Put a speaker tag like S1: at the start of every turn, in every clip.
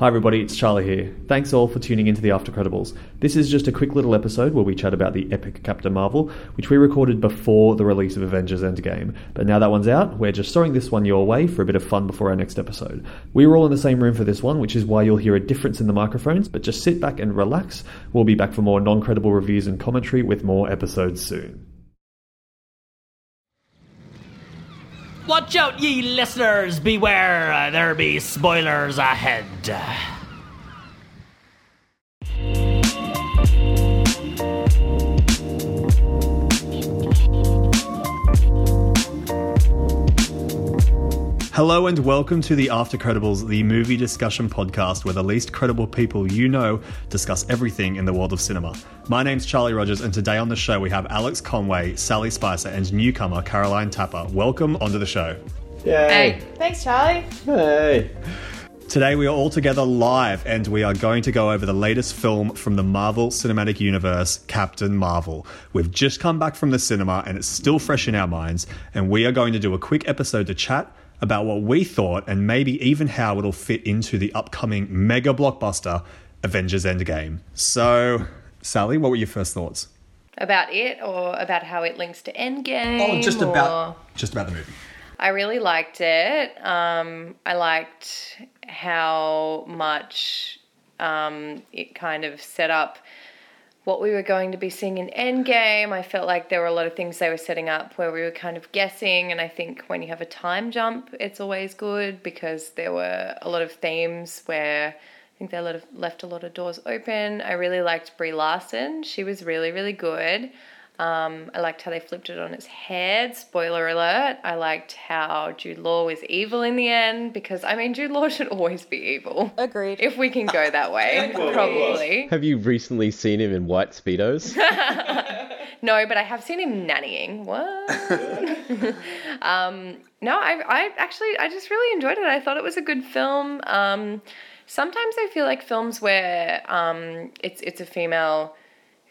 S1: Hi, everybody, it's Charlie here. Thanks all for tuning into the After Credibles. This is just a quick little episode where we chat about the epic Captain Marvel, which we recorded before the release of Avengers Endgame. But now that one's out, we're just throwing this one your way for a bit of fun before our next episode. We were all in the same room for this one, which is why you'll hear a difference in the microphones, but just sit back and relax. We'll be back for more non credible reviews and commentary with more episodes soon.
S2: Watch out, ye listeners! Beware, there be spoilers ahead.
S1: Hello and welcome to the After Credibles, the movie discussion podcast where the least credible people you know discuss everything in the world of cinema. My name's Charlie Rogers, and today on the show we have Alex Conway, Sally Spicer, and newcomer Caroline Tapper. Welcome onto the show.
S3: Yay.
S4: Thanks, Charlie.
S3: Hey.
S1: Today we are all together live and we are going to go over the latest film from the Marvel Cinematic Universe, Captain Marvel. We've just come back from the cinema and it's still fresh in our minds, and we are going to do a quick episode to chat about what we thought and maybe even how it'll fit into the upcoming mega blockbuster Avengers Endgame. So, Sally, what were your first thoughts?
S3: About it or about how it links to Endgame?
S1: Oh, just
S3: or-
S1: about just about the movie.
S3: I really liked it. Um, I liked how much um, it kind of set up what we were going to be seeing in Endgame. I felt like there were a lot of things they were setting up where we were kind of guessing, and I think when you have a time jump, it's always good because there were a lot of themes where I think they left a lot of doors open. I really liked Brie Larson. She was really, really good. Um, I liked how they flipped it on its head. Spoiler alert. I liked how Jude Law was evil in the end because, I mean, Jude Law should always be evil.
S4: Agreed.
S3: If we can go that way, probably.
S5: Have you recently seen him in white speedos?
S3: No, but I have seen him nannying. What? um, no, I, I actually, I just really enjoyed it. I thought it was a good film. Um, sometimes I feel like films where um, it's it's a female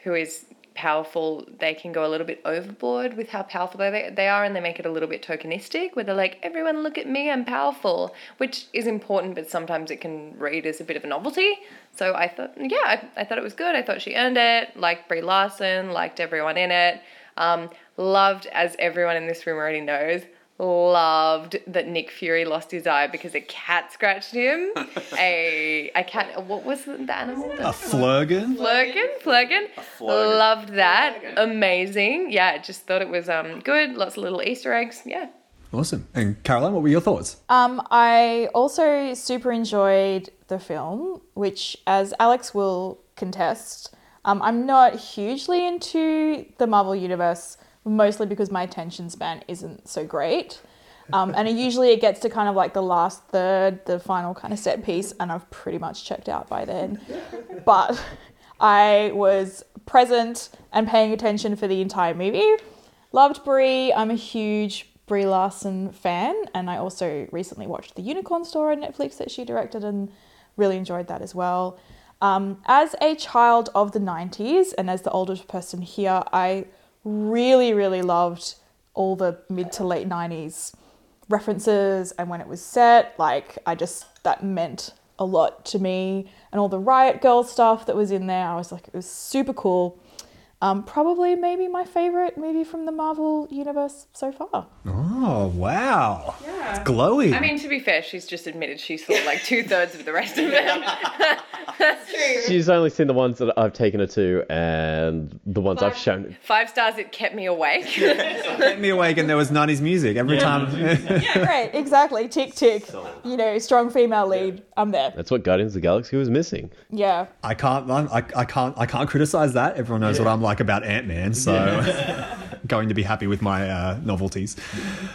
S3: who is powerful, they can go a little bit overboard with how powerful they, they are and they make it a little bit tokenistic where they're like, everyone look at me, I'm powerful, which is important, but sometimes it can read as a bit of a novelty. So I thought, yeah, I, I thought it was good. I thought she earned it, liked Brie Larson, liked everyone in it. Um, loved, as everyone in this room already knows, loved that Nick Fury lost his eye because a cat scratched him. a a cat. What was the the animal?
S1: A Flerken?
S3: Flerken, Flerken. Loved that. Amazing. Yeah, just thought it was um good. Lots of little Easter eggs. Yeah.
S1: Awesome. And Caroline, what were your thoughts?
S4: Um, I also super enjoyed the film, which, as Alex will contest, um, I'm not hugely into the Marvel Universe, mostly because my attention span isn't so great. Um, and it, usually it gets to kind of like the last third, the final kind of set piece, and I've pretty much checked out by then. But I was present and paying attention for the entire movie. Loved Brie. I'm a huge Brie Larson fan, and I also recently watched The Unicorn Store on Netflix that she directed and really enjoyed that as well. Um, as a child of the 90s and as the oldest person here, I really, really loved all the mid to late 90s references and when it was set. Like, I just, that meant a lot to me. And all the Riot Girl stuff that was in there, I was like, it was super cool. Um, probably maybe my favorite movie from the Marvel universe so far.
S1: Oh, wow. Yeah. It's glowing.
S3: I mean, to be fair, she's just admitted she saw like two thirds of the rest of it. That's true.
S5: She's only seen the ones that I've taken her to and the ones I've shown.
S3: Five stars. It kept me awake.
S1: Kept me awake and there was 90s music every time.
S4: Yeah, right, exactly. Tick, tick. You know, strong female lead. I'm there.
S5: That's what Guardians of the Galaxy was missing.
S4: Yeah.
S1: I can't, I, I can't, I can't criticize that. Everyone knows what I'm like about Ant Man, so going to be happy with my uh, novelties.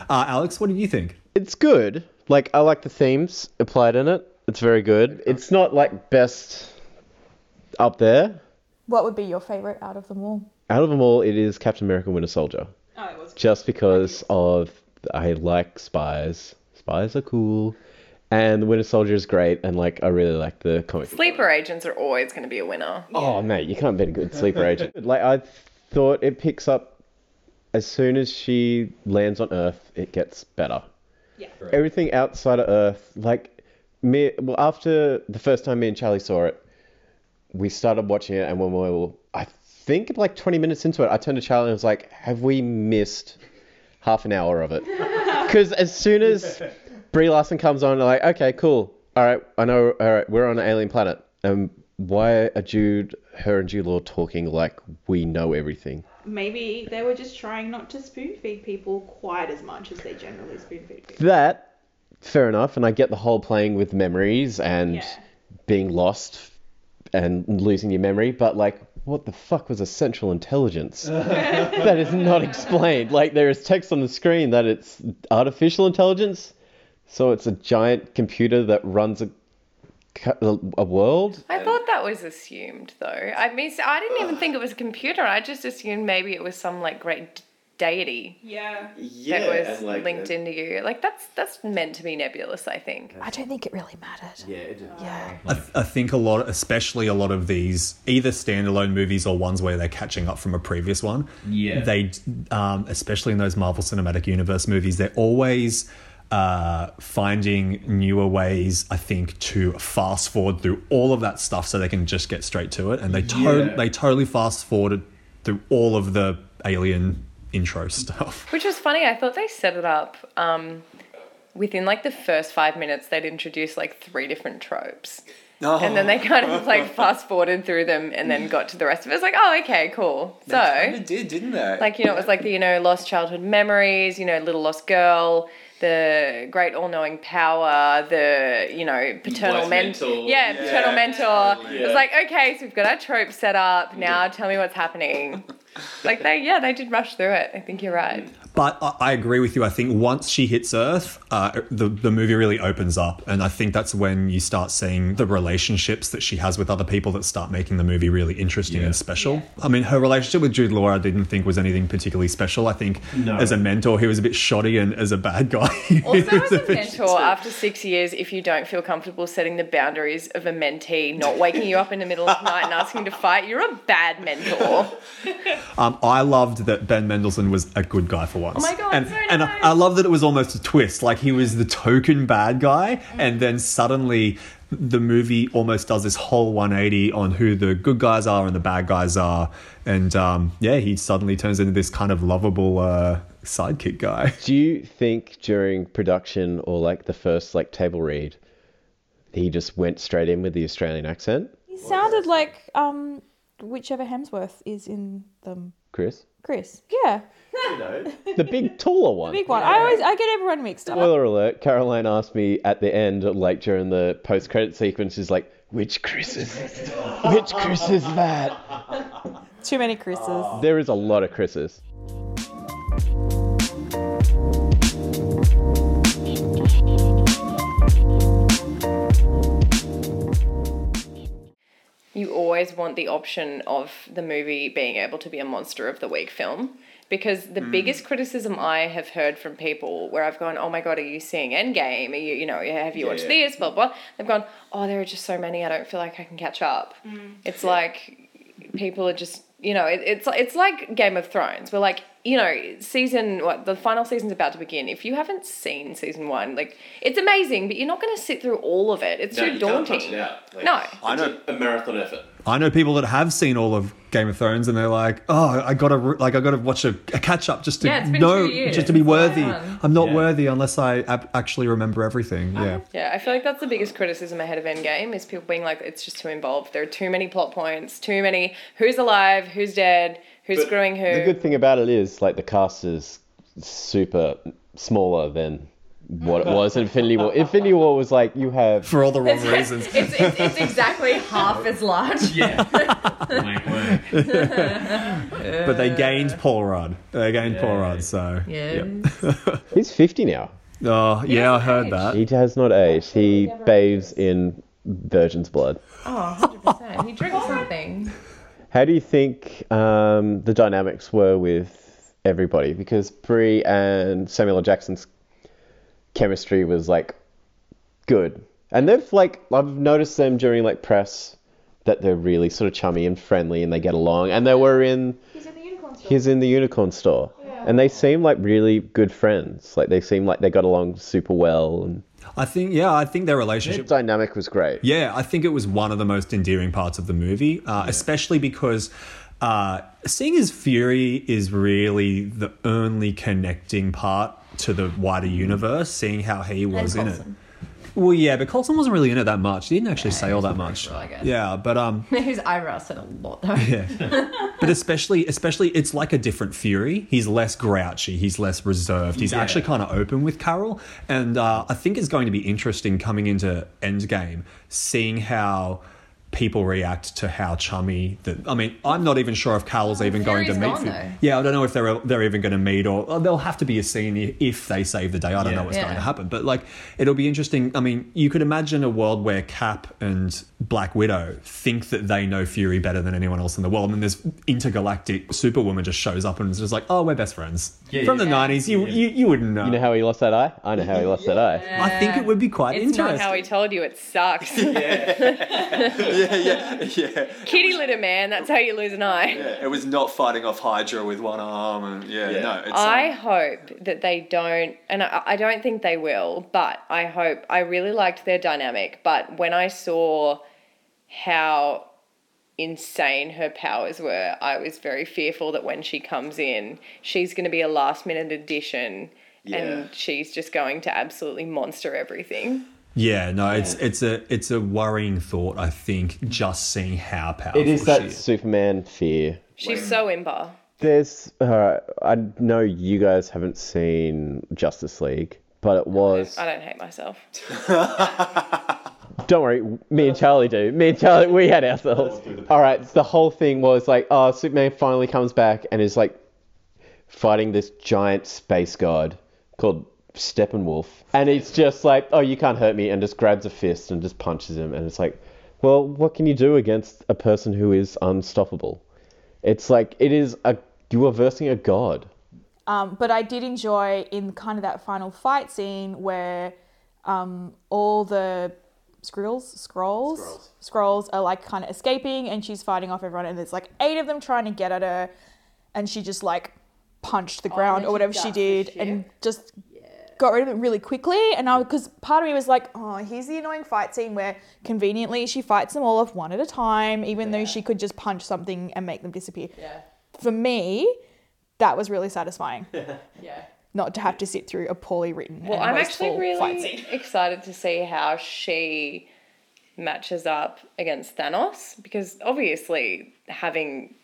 S1: Uh, Alex, what did you think?
S5: It's good. Like, I like the themes applied in it. It's very good. It's not like best up there.
S4: What would be your favorite out of them all?
S5: Out of them all, it is Captain America Winter Soldier.
S4: Oh, it was.
S5: Just because of I like spies. Spies are cool. And the Winter Soldier is great, and like I really like the comic.
S3: Sleeper agents are always going to be a winner.
S5: Oh mate, you can't beat a good sleeper agent. Like I thought, it picks up as soon as she lands on Earth. It gets better.
S4: Yeah.
S5: Everything outside of Earth, like me well after the first time me and Charlie saw it, we started watching it, and when we were, I think like 20 minutes into it, I turned to Charlie and was like, "Have we missed half an hour of it?" Because as soon as Brie Larson comes on, I'm like, "Okay, cool. All right, I know. All right, we're on an alien planet. And why are Jude, her and Jude Law talking like we know everything?"
S6: Maybe they were just trying not to spoon feed people quite as much as they generally spoon feed people.
S5: That, fair enough, and I get the whole playing with memories and
S6: Yeah.
S5: being lost and losing your memory, but like, what the fuck was a central intelligence? that is not explained. Like, there is text on the screen that it's artificial intelligence, so it's a giant computer that runs a, cu- a world.
S3: I thought that was assumed, though. I mean, I didn't even think it was a computer. I just assumed maybe it was some like great deity
S6: Yeah. Yeah.
S3: That was linked into you. Like that's that's meant to be nebulous. I think.
S4: I don't think it really mattered. Yeah.
S1: I, th- I think a lot, especially a lot of these either standalone movies or ones where they're catching up from a previous one.
S2: Yeah.
S1: They, um, especially in those Marvel Cinematic Universe movies, they're always uh, finding newer ways, I think, to fast forward through all of that stuff so they can just get straight to it. And they, to-
S2: Yeah.
S1: they totally fast forwarded through all of the alien intro stuff.
S3: Which was funny. I thought they set it up. Um, within like the first five minutes, they'd introduce like three different tropes. And then they kind of like fast forwarded through them and then got to the rest of it. It's like, oh, okay, cool. So,
S7: Kinda did, didn't they?
S3: like, you know, it was like the, you know, lost childhood memories, you know, little lost girl, the great all knowing power, the, you know, paternal
S7: Wife's
S3: mentor.
S7: mentor.
S3: Yeah,
S7: Yeah.
S3: paternal mentor. It
S7: Yeah.
S3: was like, okay, so we've got our trope set up. Now tell me what's happening. like, they, yeah, they did rush through it. I think you're right.
S1: But I, I agree with you. I think once she hits Earth, uh, the the movie really opens up, and I think that's when you start seeing the relationships that she has with other people that start making the movie really interesting and special. I mean, her relationship with Jude Law, I didn't think was anything particularly special. I think as a mentor, he was a bit shoddy, and as a bad guy,
S3: Also, as
S1: a
S3: a
S1: bit-
S3: mentor, after six years, if you don't feel comfortable setting the boundaries of a mentee, not waking you up in the middle of the night and asking to fight, you're a bad mentor.
S1: Um, I loved that Ben Mendelsohn was a good guy for once.
S3: Oh my God,
S1: and
S3: so
S1: and I. I love that it was almost a twist. Like he was the token bad guy, and then suddenly the movie almost does this whole 180 on who the good guys are and the bad guys are, and um, yeah, he suddenly turns into this kind of lovable uh, sidekick guy.
S5: Do you think during production or like the first like table read, he just went straight in with the Australian accent?
S4: He sounded like um whichever Hemsworth is in them.
S5: Chris?
S4: Chris. Yeah.
S5: The big taller one.
S4: Big one. I always I get everyone mixed up.
S5: Spoiler alert, Caroline asked me at the end, like during the post credit sequence, she's like, which Chris is which Chris is that?
S4: Too many Chris's.
S5: There is a lot of Chris's.
S3: You always want the option of the movie being able to be a monster of the week film. Because the hmm. biggest criticism I have heard from people where I've gone, oh my god, are you seeing Endgame? Are you, you know, have you watched
S7: yeah.
S3: this? Blah blah. They've gone, oh, there are just so many. I don't feel like I can catch up. Hmm. It's like people are just, you know, it, it's it's like Game of Thrones. We're like, you know, season what the final season's about to begin. If you haven't seen season one, like it's amazing, but you're not going to sit through all of it. It's
S7: No,
S3: too
S7: you can't punch
S3: daunting.
S7: it out. Like,
S3: No.
S7: I know a marathon effort.
S1: I know people that have seen all of Game of Thrones, and they're like, "Oh, I gotta like I gotta watch a, a catch up just to
S3: Yeah, it's been
S1: know,
S3: two years.
S1: just to be worthy. I'm not
S7: Yeah.
S1: worthy unless I ab- actually remember everything." Uh-huh. Yeah.
S3: Yeah, I feel like that's the biggest criticism ahead of Endgame is people being like, it's just too involved. There are too many plot points, too many who's alive, who's dead, who's
S7: But
S3: screwing who.
S5: The good thing about it is, like, the cast is super smaller than what it was in Infinity War. Infinity War was like, you have.
S1: For all the wrong reasons.
S3: it's, it's, it's exactly half as large.
S2: Yeah. Wank, wank.
S1: But they gained Paul Rudd. They gained Paul Rudd, so.
S3: Yeah.
S1: Yep.
S5: He's 50 now.
S1: Oh, yeah, I heard that.
S5: He has not aged. He bathes in virgin's blood.
S3: Oh, 100%. He drinks something.
S5: How do you think um, the dynamics were with everybody? Because Brie and Samuel L. Jackson's chemistry was like good, and they've like I've noticed them during like press that they're really sort of chummy and friendly, and they get along. And they were in
S6: He's in the unicorn store.
S5: he's in the unicorn store, and they seem like really good friends. Like they seem like they got along super well. And
S1: I think, yeah, I think their relationship.
S5: Dynamic was great.
S1: Yeah, I think it was one of the most endearing parts of the movie, uh, especially because uh, seeing his fury is really the only connecting part to the wider universe. Seeing how he was in it.
S3: Coulson.
S1: Well, yeah, but Coulson wasn't really in it that much. He didn't actually say all that much.
S3: peripheral, I guess.
S1: Yeah, but um,
S3: His eyebrows said a lot though.
S1: yeah. but especially, especially, it's like a different Fury. He's less grouchy. He's less reserved. He's actually kind of open with Carol, and uh, I think it's going to be interesting coming into Endgame, seeing how people react to how chummy that I mean I'm not even sure if Carol's even going to meet
S3: gone,
S1: yeah I don't know if they're they're even going to meet or, or there'll have to be a scene if they save the day. I don't know what's
S3: Yeah.
S1: going to happen but like it'll be interesting. I mean you could imagine a world where Cap and Black Widow think that they know Fury better than anyone else in the world and then this intergalactic superwoman just shows up and is just like oh we're best friends from the 90s you, you you wouldn't know
S5: You know how he lost that eye? I know how he lost that eye.
S1: I think it would be quite
S3: It's
S1: interesting
S3: not how he told you. It sucks.
S7: yeah, yeah, yeah. Yeah.
S3: Kitty litter, man. That's how you lose an eye.
S7: Yeah, It was not fighting off Hydra with one arm, and yeah, no. It's,
S3: I
S7: um,
S3: hope that they don't, and I, I don't think they will, but I hope, I really liked their dynamic. But when I saw how insane her powers were, I was very fearful that when she comes in, she's going to be a last minute addition
S7: Yeah.
S3: and she's just going to absolutely monster everything.
S1: yeah no it's it's a it's a worrying thought I think just seeing how powerful
S5: It is
S1: she
S5: that
S1: is.
S5: Superman fear.
S3: She's so imba.
S5: There's, uh, I know you guys haven't seen Justice League, but it was.
S3: I don't hate myself.
S5: Don't worry, me and Charlie do. Me and Charlie, we had ourselves. All right, the whole thing was like, oh, Superman finally comes back and is like fighting this giant space god called Steppenwolf, and it's just like, oh, you can't hurt me, and just grabs a fist and just punches him, and it's like, well, what can you do against a person who is unstoppable? It's like it is a you are versing a god.
S4: Um, but I did enjoy in kind of that final fight scene where um, all the Skrulls, scrolls, Skrulls are like kind of escaping, and she's fighting off everyone, and there's like eight of them trying to get at her, and she just like punched the ground or whatever she did, and just got rid of it really quickly. And I, because part of me was like, oh, here's the annoying fight scene where conveniently she fights them all off one at a time, even though she could just punch something and make them disappear.
S3: Yeah.
S4: For me, that was really satisfying
S3: Yeah.
S4: Not to have to sit through a poorly written.
S3: Well,
S4: and
S3: I'm actually really excited to see how she matches up against Thanos because obviously having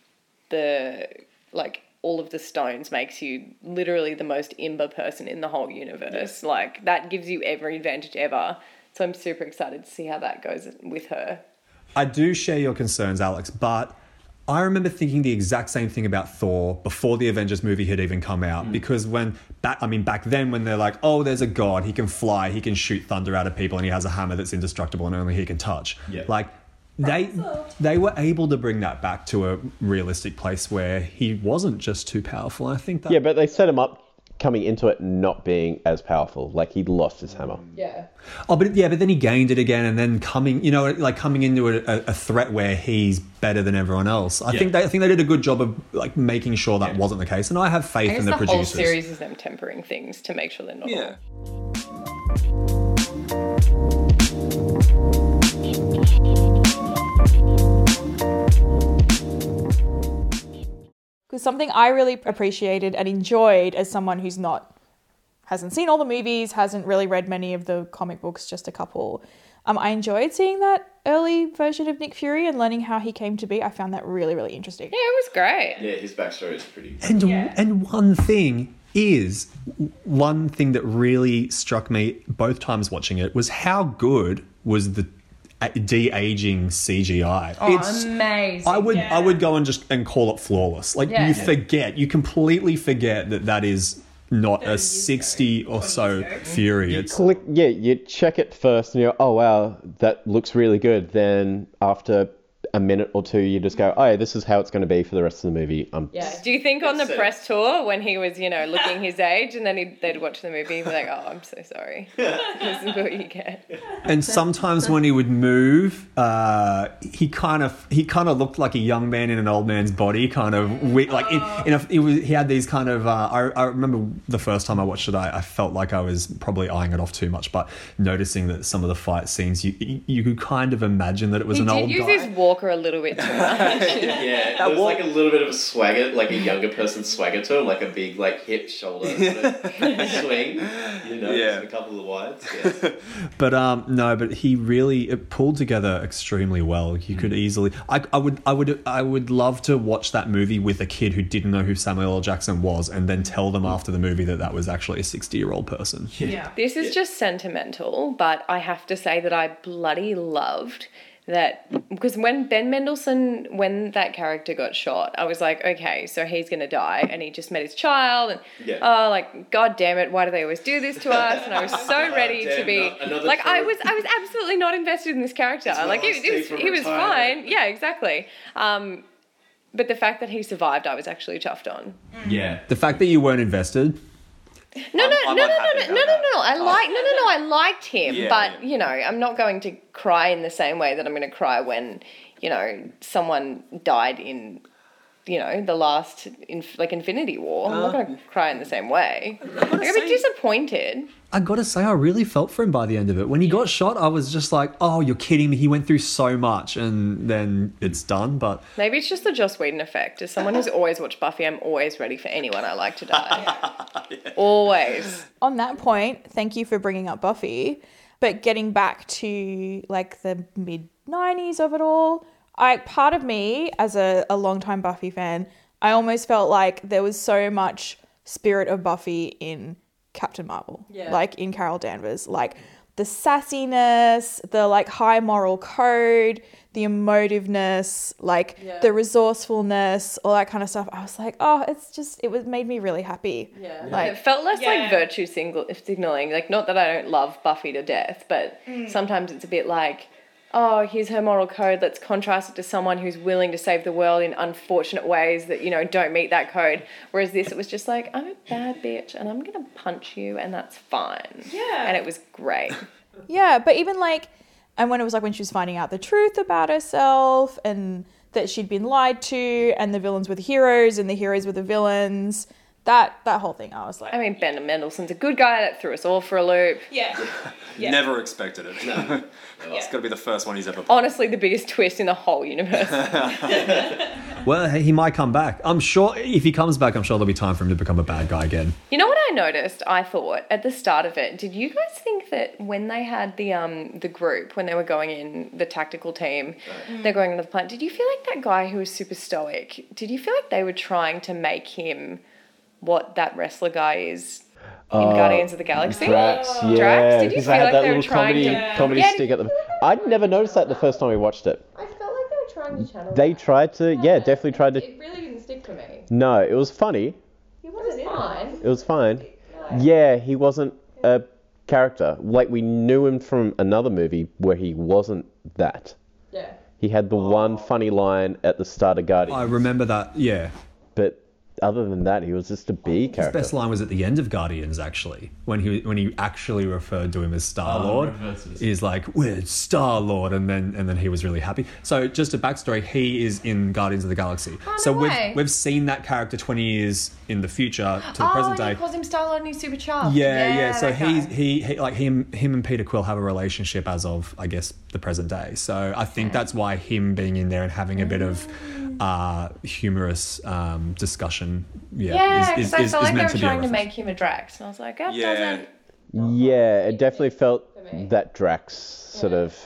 S3: the like all of the stones makes you literally the most imber person in the whole universe. Like that gives you every advantage ever. So I'm super excited to see how that goes with her.
S1: I do share your concerns, Alex, but I remember thinking the exact same thing about Thor before the Avengers movie had even come out. Hmm. Because when back, I mean, back then when they're like, "Oh, there's a god, he can fly, he can shoot thunder out of people, and he has a hammer that's indestructible and only he can touch."
S7: Yeah.
S1: Like they they were able to bring that back to a realistic place where he wasn't just too powerful. I think that
S5: Yeah, but they set him up coming into it not being as powerful. Like he'd lost his hammer. Mm.
S3: Yeah.
S1: Oh, but yeah, but then he gained it again, and then coming, you know, like coming into a, a, a threat where he's better than everyone else. I think they, I think they did a good job of like making sure that wasn't the case, and I have faith
S3: I
S1: in
S3: the,
S1: the,
S3: whole series is them tempering things to make sure they're not.
S7: Yeah.
S4: Because something I really appreciated and enjoyed as someone who's not hasn't seen all the movies, hasn't really read many of the comic books, just a couple. Um, I enjoyed seeing that early version of Nick Fury and learning how he came to be. I found that really, really interesting.
S3: Yeah, it was great.
S7: Yeah, his backstory is pretty.
S1: And and one thing is one thing that really struck me both times watching it was how good was the de aging CGI.
S3: Oh, amazing.
S1: I would I would go and just and call it flawless. Like
S3: Yeah.
S1: you forget, you completely forget that that is not a sixty or so Fury. It's
S5: Click, yeah, you check it first and you're, oh wow, that looks really good. Then after a minute or two, you just go, oh, yeah, this is how it's going to be for the rest of the movie. Um, yeah.
S3: Do you think on the
S7: It's
S3: press tour when he was, you know, looking his age, and then he'd, they'd watch the movie and be like, "Oh, I'm so sorry. this is what you get."
S1: And sometimes when he would move, uh, he kind of he kind of looked like a young man in an old man's body, kind of we, like in, in a, it was, he had these kind of. Uh, I, I remember the first time I watched it, I, I felt like I was probably eyeing it off too much, but noticing that some of the fight scenes, you you could kind of imagine that it was
S3: He
S1: an
S3: did
S1: old
S3: use
S1: guy.
S3: his walker a little bit too much.
S8: Yeah, there was like a little bit of a swagger, like a younger person swagger to him, like a big like hip shoulder sort of swing. You know,
S7: Yeah.
S8: a couple of wides. Yeah.
S1: But um, no, but he really it pulled together extremely well. You could easily, I, I would, I would, I would love to watch that movie with a kid who didn't know who Samuel L. Jackson was, and then tell them after the movie that that was actually a sixty-year-old person.
S6: Yeah.
S3: This is just sentimental, but I have to say that I bloody loved that because when Ben Mendelsohn, when that character got shot, I was like, okay, so he's gonna die, and he just met his child, and
S8: Yeah.
S3: oh, like, god damn it, why do they always do this to us? And I was so ready to be
S8: no- another
S3: like, I was, I was absolutely not invested in this character.
S8: It's
S3: like,
S8: my
S3: it, it was, he was fine, yeah, exactly. Um, but the fact that he survived, I was actually chuffed on.
S1: Yeah, the fact that you weren't invested.
S3: No, no,
S7: I'm
S3: no, no, no,
S7: unhappy
S3: no, no, no, no. I like, no, no, no. I liked him,
S7: Yeah,
S3: but
S7: yeah.
S3: you know, I'm not going to cry in the same way that I'm going to cry when, you know, someone died in, you know, the last, in, like Infinity War. I'm not going to cry in the same way. Like, I'd be disappointed.
S1: I gotta say, I really felt for him by the end of it. When he got shot, I was just like, "Oh, you're kidding me!" He went through so much, and then it's done. But
S3: Maybe it's just the Joss Whedon effect. As someone who's always watched Buffy, I'm always ready for anyone I like to die. Always.
S4: on that point, thank you for bringing up Buffy. But getting back to like the mid 90s of it all, I part of me as a, a longtime Buffy fan, I almost felt like there was so much spirit of Buffy in Captain Marvel.
S3: Yeah.
S4: Like in Carol Danvers. Like the sassiness, the like high moral code, the emotiveness, like
S3: Yeah.
S4: the resourcefulness, all that kind of stuff. I was like, oh, it's just it was made me really happy.
S3: Yeah.
S4: Like-
S3: it felt less
S6: Yeah.
S3: like virtue single- signaling. Like, not that I don't love Buffy to death, but mm. sometimes it's a bit like, oh, here's her moral code. Let's contrast it to someone who's willing to save the world in unfortunate ways that, you know, don't meet that code. Whereas this, it was just like, I'm a bad bitch and I'm going to punch you and that's fine.
S6: Yeah.
S3: And it was great.
S4: Yeah, but even like, and when it was like when she was finding out the truth about herself and that she'd been lied to, and the villains were the heroes and the heroes were the villains, that that whole thing, I was like,
S3: I mean, Ben Mendelsohn's a good guy that threw us all for a loop.
S6: Yeah. Yeah.
S7: Never expected it. it's got to be the first one he's ever.
S3: Honestly, the biggest twist in the whole universe.
S1: well, he might come back. I'm sure if he comes back, I'm sure there'll be time for him to become a bad guy again.
S3: You know what I noticed? I thought at the start of it. Did you guys think that when they had the um the group when they were going in the tactical team, they're going into the plant? Did you feel like that guy who was super stoic? Did you feel like they were trying to make him what that wrestler guy is in Guardians of the Galaxy?
S5: Uh, Drax, yeah.
S3: Drax? Did you
S5: because
S3: feel
S5: I had
S3: like
S5: that
S3: they were
S5: little
S3: trying
S5: comedy,
S3: to?
S5: comedy
S3: Yeah,
S5: stick at them. I'd never noticed that the first time we watched it.
S3: I felt like they were trying to channel.
S5: They tried to, yeah, definitely tried to.
S3: It really didn't stick for me.
S5: No, it was funny.
S3: He was fine.
S5: It was fine. Yeah, he wasn't a character. Like we knew him from another movie where he wasn't that.
S3: Yeah.
S5: He had the one funny line at the start of Guardians,
S1: I remember that. Yeah,
S5: but other than that, he was just a B character.
S1: his best line was at the end of Guardians, actually, when he when he actually referred to him as Star Lord. Oh, he's like, "We're Star Lord," and then and then he was really happy. So, just a backstory: he is in Guardians of the Galaxy. Oh, so
S3: no
S1: we've
S3: way.
S1: we've seen that character twenty years in the future to the
S3: oh,
S1: present day.
S3: he calls him Star Lord and he's super chuffed.
S1: Yeah, yeah. So
S3: that guy.
S1: he's he, he like him him and Peter Quill have a relationship as of I guess the present day. So I think that's why him being in there and having a bit of uh, humorous um, discussion, yeah,
S3: Yeah,
S1: is, is,
S3: because I
S1: is,
S3: felt
S1: is
S3: like they were
S1: to
S3: trying to make him a Drax, and I was like, that
S7: Yeah.
S3: doesn't.
S5: Yeah, it definitely felt that Drax sort
S3: Yeah.
S5: of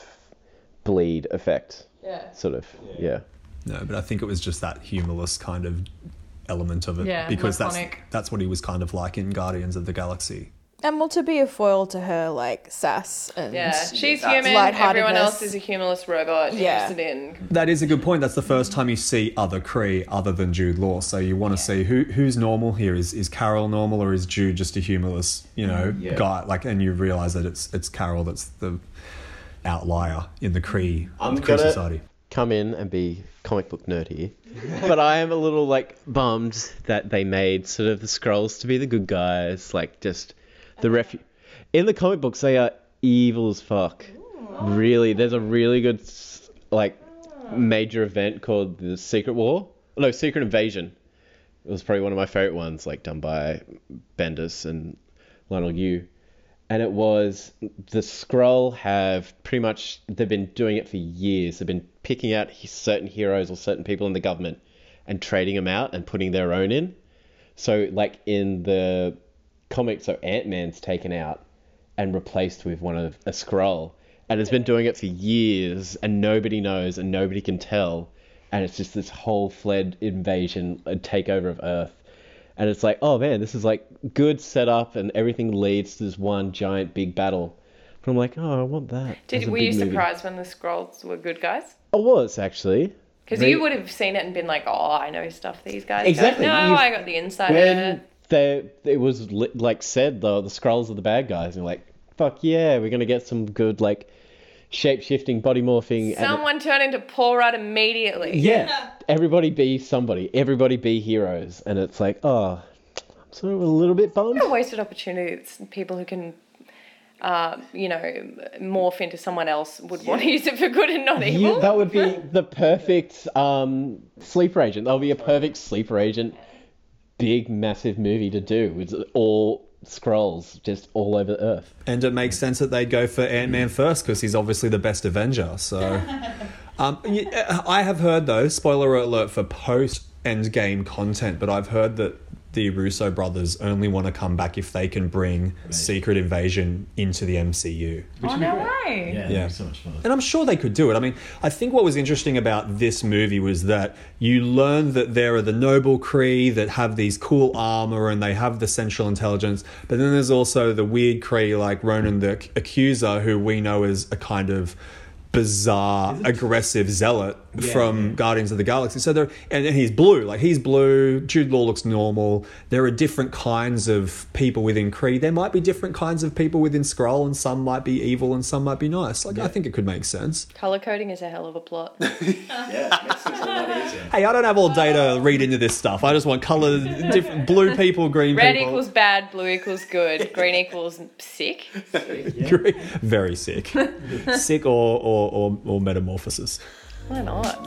S5: bleed effect.
S3: Yeah.
S5: Sort of, yeah.
S1: No, but I think it was just that humorless kind of element of it
S3: Yeah,
S1: because that's that's what he was kind of like in Guardians of the Galaxy.
S4: And well, to be a foil to her like sass and
S3: Yeah, she's human.
S4: lightheartedness.
S3: Everyone else is a humorless robot
S4: Yeah.
S3: interested in.
S1: That is a good point. That's the first time you see other Kree other than Jude Law. So you want to see who who's normal here. Is is Carol normal or is Jude just a humorless, you know, mm,
S5: Yeah.
S1: guy? Like, and you realize that it's it's Carol that's the outlier in the Kree,
S5: I'm
S1: the Kree
S5: gonna-
S1: society.
S5: come in and be comic book nerdy, but I am a little like bummed that they made sort of the Skrulls to be the good guys, like just the ref. In the comic books, they are evil as fuck. Really, there's a really good like major event called the Secret War. No, Secret Invasion. It was probably one of my favorite ones, like done by Bendis and Leinil Yu. And it was the Skrull have pretty much they've been doing it for years. They've been picking out certain heroes or certain people in the government and trading them out and putting their own in. So like in the comics, so Ant Man's taken out and replaced with one of a Skrull, and has been doing it for years, and nobody knows and nobody can tell, and it's just this whole fled invasion, and takeover of Earth, and it's like, oh man, this is like good setup, and everything leads to this one giant big battle. But I'm like, oh, I want that.
S3: Did were you
S5: movie.
S3: surprised when the Skrulls were good guys?
S5: I was actually.
S3: Because you would have seen it and been like, "Oh, I know stuff these guys." go."
S5: Exactly,
S3: No,
S5: you've-
S3: I got the inside.
S5: when they it was li- like said though the Skrulls are the bad guys and like fuck yeah we're gonna get some good like shape shifting body morphing and-
S3: Someone turned into Paul Rudd immediately.
S5: yeah everybody be somebody everybody be heroes and it's like oh i'm sort of a little bit bummed
S3: a wasted opportunity. It's people who can, uh, you know, morph into someone else would want to use it for good and not evil.
S5: You, that would be the perfect um, sleeper agent. That would be a perfect sleeper agent, big, massive movie to do with all Skrulls just all over the Earth.
S1: And it makes sense that they'd go for Ant Man first because he's obviously the best Avenger. So, um, y- I have heard though, spoiler alert for post Endgame content, but I've heard that the Russo brothers only want to come back if they can bring Secret Invasion into the MCU.
S3: Which oh no way!
S9: Yeah,
S1: Yeah.
S9: so much fun.
S1: And I'm sure they could do it. I mean, I think what was interesting about this movie was that you learn that there are the noble Kree that have these cool armor and they have the central intelligence, but then there's also the weird Kree like Ronan the Accuser, who we know is a kind of bizarre, aggressive zealot from Guardians of the Galaxy. So there, and, and he's blue, like he's blue. Jude Law looks normal. There are different kinds of people within Kree. There might be different kinds of people within Skrull, and some might be evil and some might be nice. Like I think it could make sense.
S3: Color coding is a hell of a plot.
S8: Yeah, makes things a lot easier.
S1: Hey, I don't have all day to read into this stuff. I just want color, different blue people, green
S3: Red
S1: people.
S3: equals bad, blue equals good, green equals sick.
S1: Green- very sick, sick or, or or or metamorphosis.
S3: Why not?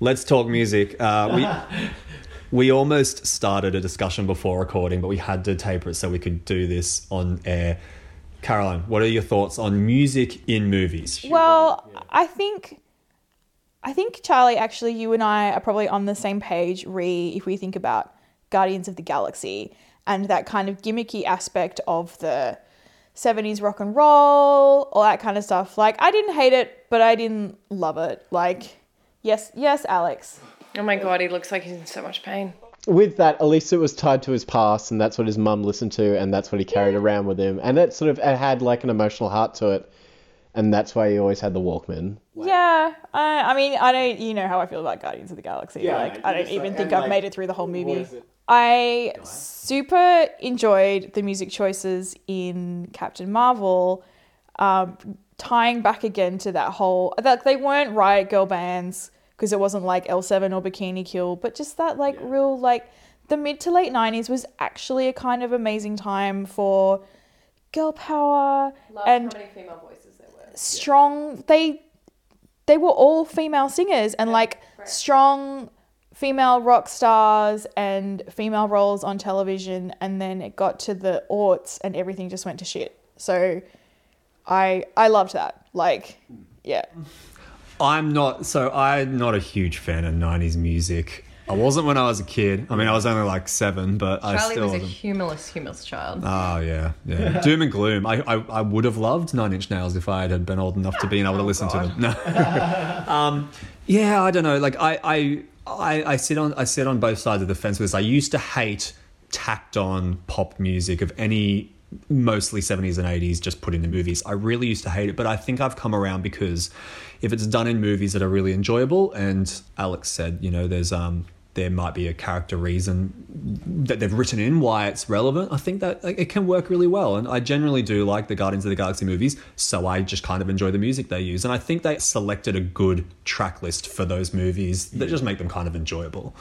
S1: Let's talk music. Uh, we we almost started a discussion before recording, but we had to taper it so we could do this on air. Caroline, what are your thoughts on music in movies?
S4: Well, I think I think Charlie actually you and I are probably on the same page re if we think about Guardians of the Galaxy and that kind of gimmicky aspect of the 70s rock and roll, all that kind of stuff. Like I didn't hate it, but I didn't love it. Like yes, yes, Alex.
S3: Oh my god, he looks like he's in so much pain.
S5: With that, at least it was tied to his past, and that's what his mum listened to, and that's what he carried around with him, and it sort of it had like an emotional heart to it, and that's why he always had the Walkman.
S4: Yeah, I, I mean, I don't. You know how I feel about Guardians of the Galaxy.
S5: Yeah,
S4: like, I don't even
S5: like-
S4: think I've
S5: like,
S4: made it through the whole movie.
S5: Is?
S4: I super enjoyed the music choices in Captain Marvel, um, tying back again to that whole that they weren't riot girl bands because it wasn't like L Seven or Bikini Kill, but just that like real like the mid to late nineties was actually a kind of amazing time for girl power and
S3: many female voices there were.
S4: strong they they were all female singers and like strong female rock stars and female roles on television and then it got to the aughts and everything just went to shit so i i loved that like yeah
S1: I'm not so I'm not a huge fan of '90s music. I wasn't when I was a kid. I mean, I was only like seven, but I
S3: Charlie
S1: still
S3: was a
S1: wasn't.
S3: humorless, humorless child.
S1: Oh yeah, yeah. Doom and gloom. I, I I would have loved Nine Inch Nails if I had been old enough to be able to listen to them. No. um, yeah, I don't know. Like I, I I I sit on I sit on both sides of the fence with this. I used to hate tacked on pop music of any mostly 70s and 80s just put into movies. I really used to hate it, but I think I've come around because if it's done in movies that are really enjoyable and Alex said, you know, there's um there might be a character reason that they've written in why it's relevant, I think that like, it can work really well. And I generally do like the Guardians of the Galaxy movies, so I just kind of enjoy the music they use. And I think they selected a good track list for those movies that just make them kind of enjoyable.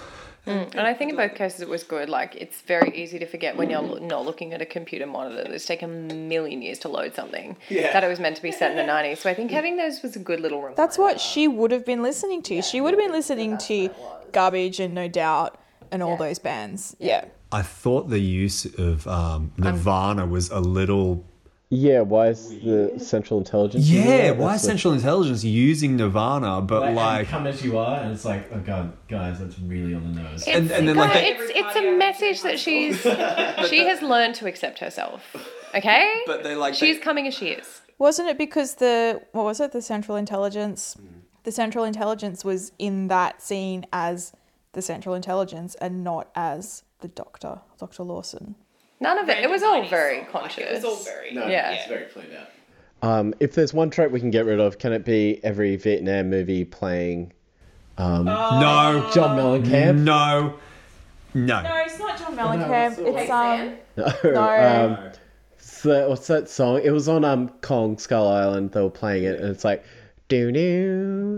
S3: Mm, And I think in both cases it was good. Like it's very easy to forget when you're not looking at a computer monitor. It's taken a million years to load something yeah. that it was meant to be set in the '90s. So I think having those was a good little reminder.
S4: That's what she would have been listening to. she would have been listening to Garbage and No Doubt and all those bands. Yeah.
S1: I thought the use of um, Nirvana was a little.
S5: Yeah, why is the Central Intelligence?
S1: Yeah, why
S5: That's
S1: is
S5: the-
S1: Central Intelligence using Nirvana, but
S9: Like,
S1: like.
S9: come as you are, and it's like, oh god, guys, that's really on the nose.
S3: It's,
S1: and- and then, like, they-
S3: it's it's a message that she's she has learned to accept herself. Okay,
S7: But they like
S3: she's
S7: they-
S3: coming as she is.
S4: Wasn't it because the what was it? The Central Intelligence. Mm. The Central Intelligence was in that scene as the Central Intelligence and not as the Doctor, Doctor Lawson.
S3: None of it. It was all very conscious.
S6: It was all very.
S8: No,
S3: Yeah.
S8: it's very clean out.
S5: Um, if there's one trope we can get rid of, can it be every Vietnam movie playing um,
S1: no,
S5: John Mellencamp?
S1: no, no.
S4: No, it's not John Mellencamp. it's um.
S5: No.
S4: No.
S5: um, so, what's that song? It was on um Kong Skull Island. They were playing it, and it's like doo Do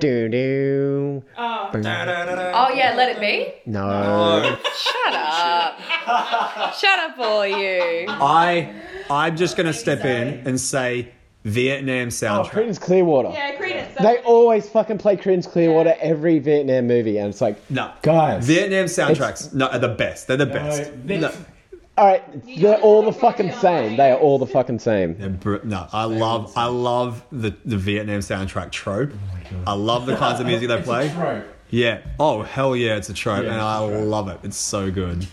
S5: do. doo.
S3: Oh yeah, let it be.
S5: No.
S3: Shut up. Shut up, all you.
S1: I I'm just gonna step in and say Vietnam
S5: Oh,
S1: soundtrack.
S5: Creedence Clearwater.
S6: Yeah, Creedence.
S5: They always fucking play Creedence Clearwater every Vietnam movie, and it's like,
S1: no,
S5: guys,
S1: Vietnam soundtracks no, are the best. They're the best.
S9: No,
S5: all right, they're all the fucking same. They are all the fucking same.
S1: Br- no, I love I love the the Vietnam soundtrack trope. I love the kinds of music they play.
S9: trope.
S1: Yeah. Oh hell yeah, it's a trope, and
S9: it's a
S1: I
S9: trope.
S1: love it. It's so good.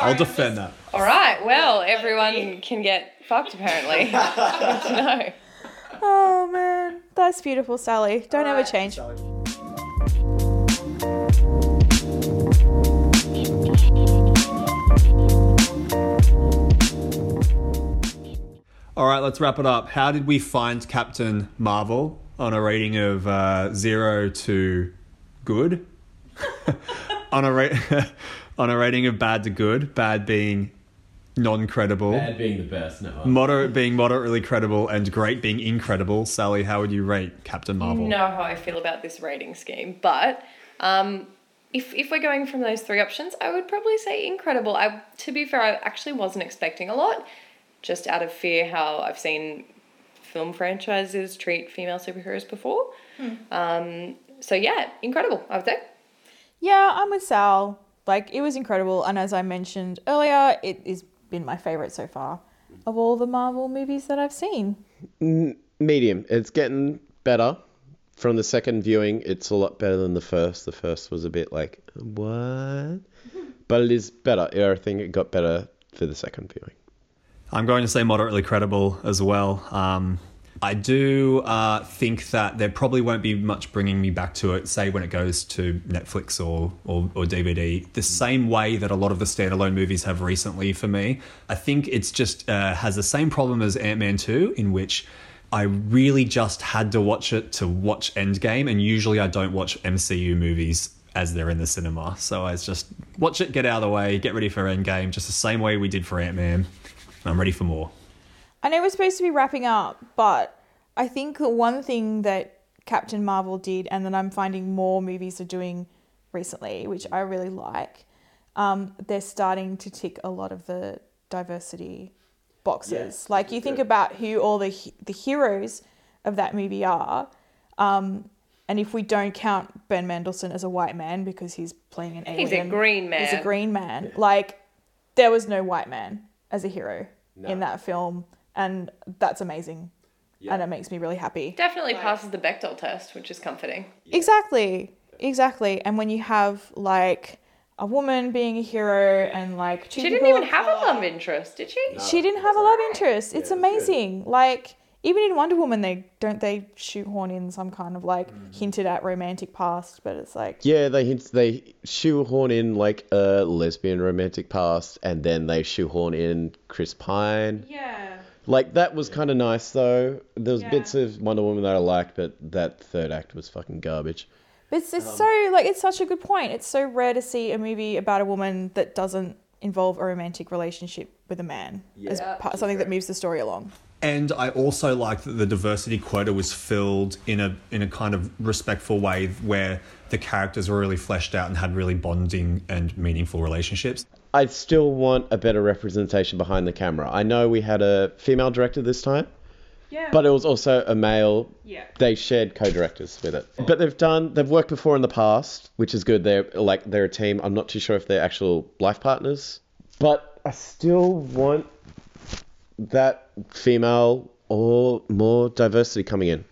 S1: I'll defend that.
S3: All right. Well, everyone can get fucked apparently. Good to know.
S4: Oh man, that's beautiful, Sally. Don't ever change.
S1: All right, let's wrap it up. How did we find Captain Marvel on a rating of uh, zero to good? on a rate on a rating of bad to good, bad being non-credible,
S9: Bad being the best. No.
S1: moderate being moderately credible, and great being incredible. Sally, how would you rate Captain Marvel?
S3: You know how I feel about this rating scheme, but um, if if we're going from those three options, I would probably say incredible. I to be fair, I actually wasn't expecting a lot, just out of fear how I've seen film franchises treat female superheroes before. Um, so yeah, incredible. I would say.
S4: Yeah, I'm with Sal. Like it was incredible, and as I mentioned earlier, it has been my favorite so far of all the Marvel movies that I've seen.
S5: Medium. It's getting better. From the second viewing, it's a lot better than the first. The first was a bit like, what? But it is better. Yeah, I think it got better for the second viewing.
S1: I'm going to say moderately credible as well. Um, I do uh, think that there probably won't be much bringing me back to it, say when it goes to Netflix or, or, or DVD, the same way that a lot of the standalone movies have recently for me. I think it's just uh, has the same problem as Ant Man 2, in which I really just had to watch it to watch Endgame, and usually I don't watch MCU movies as they're in the cinema. So I just watch it, get out of the way, get ready for Endgame, just the same way we did for Ant Man. I'm ready for more.
S4: I know we're supposed to be wrapping up, but I think the one thing that Captain Marvel did, and that I'm finding more movies are doing recently, which I really like, um, they're starting to tick a lot of the diversity boxes. like you think about who all the the heroes of that movie are, um, and if we don't count Ben Mendelsohn as a white man because he's playing an alien,
S3: He's a green man.
S4: He's a green man. Like there was no white man as a hero in that film, and that's amazing. And it makes me really happy.
S3: Definitely passes the Bechdel test, which is comforting.
S4: Exactly, exactly. And when you have like a woman being a hero and like
S3: She didn't even
S4: of
S3: have a love interest, did she?
S4: She didn't have a love interest. It's amazing. Like even in Wonder Woman, they don't they shoehorn in some kind of like mm-hmm. hinted at romantic past, but it's like
S5: Yeah, they hint, they shoehorn in like a lesbian romantic past, and then they shoehorn in Chris Pine.
S6: Yeah.
S5: Like that was kind of nice though. There was
S6: Yeah.
S5: bits of Wonder Woman that I liked, but that third act was fucking garbage.
S4: But it's, it's um, so like it's such a good point. It's so rare to see a movie about a woman that doesn't involve a romantic relationship with a man as
S3: Yeah,
S4: part, something that moves the story along.
S1: And I also like that the diversity quota was filled in a in a kind of respectful way where the characters were really fleshed out and had really bonding and meaningful relationships.
S5: I still want a better representation behind the camera. I know we had a female director this time,
S6: Yeah.
S5: but it was also a male.
S6: Yeah.
S5: They shared co-directors with it. But they've done they've worked before in the past, which is good. They're like they're a team. I'm not too sure if they're actual life partners, but I still want that female or more diversity coming in.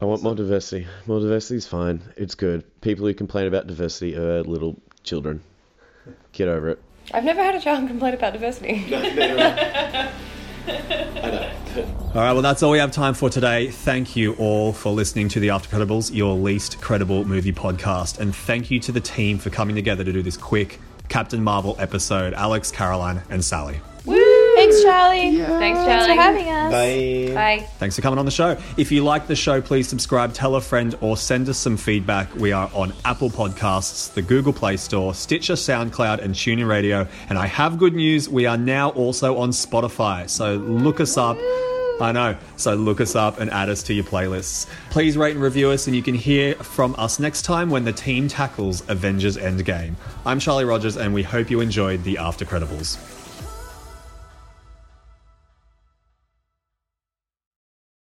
S5: I want more diversity. More diversity is fine. It's good. People who complain about diversity are little children. Get over it.
S3: I've never had a child complain about diversity.
S1: All right, well, that's all we have time for today. Thank you all for listening to the After Credibles, your least credible movie podcast. And thank you to the team for coming together to do this quick Captain Marvel episode Alex, Caroline, and Sally.
S4: Thanks, Charlie.
S3: Thanks,
S4: Thanks
S3: Charlie.
S4: for having us.
S5: Bye.
S3: Bye.
S1: Thanks for coming on the show. If you like the show, please subscribe, tell a friend, or send us some feedback. We are on Apple Podcasts, the Google Play Store, Stitcher, SoundCloud, and TuneIn Radio. And I have good news: we are now also on Spotify. So look us up. I know. So look us up and add us to your playlists. Please rate and review us, and you can hear from us next time when the team tackles Avengers Endgame. I'm Charlie Rogers, and we hope you enjoyed the After Credibles.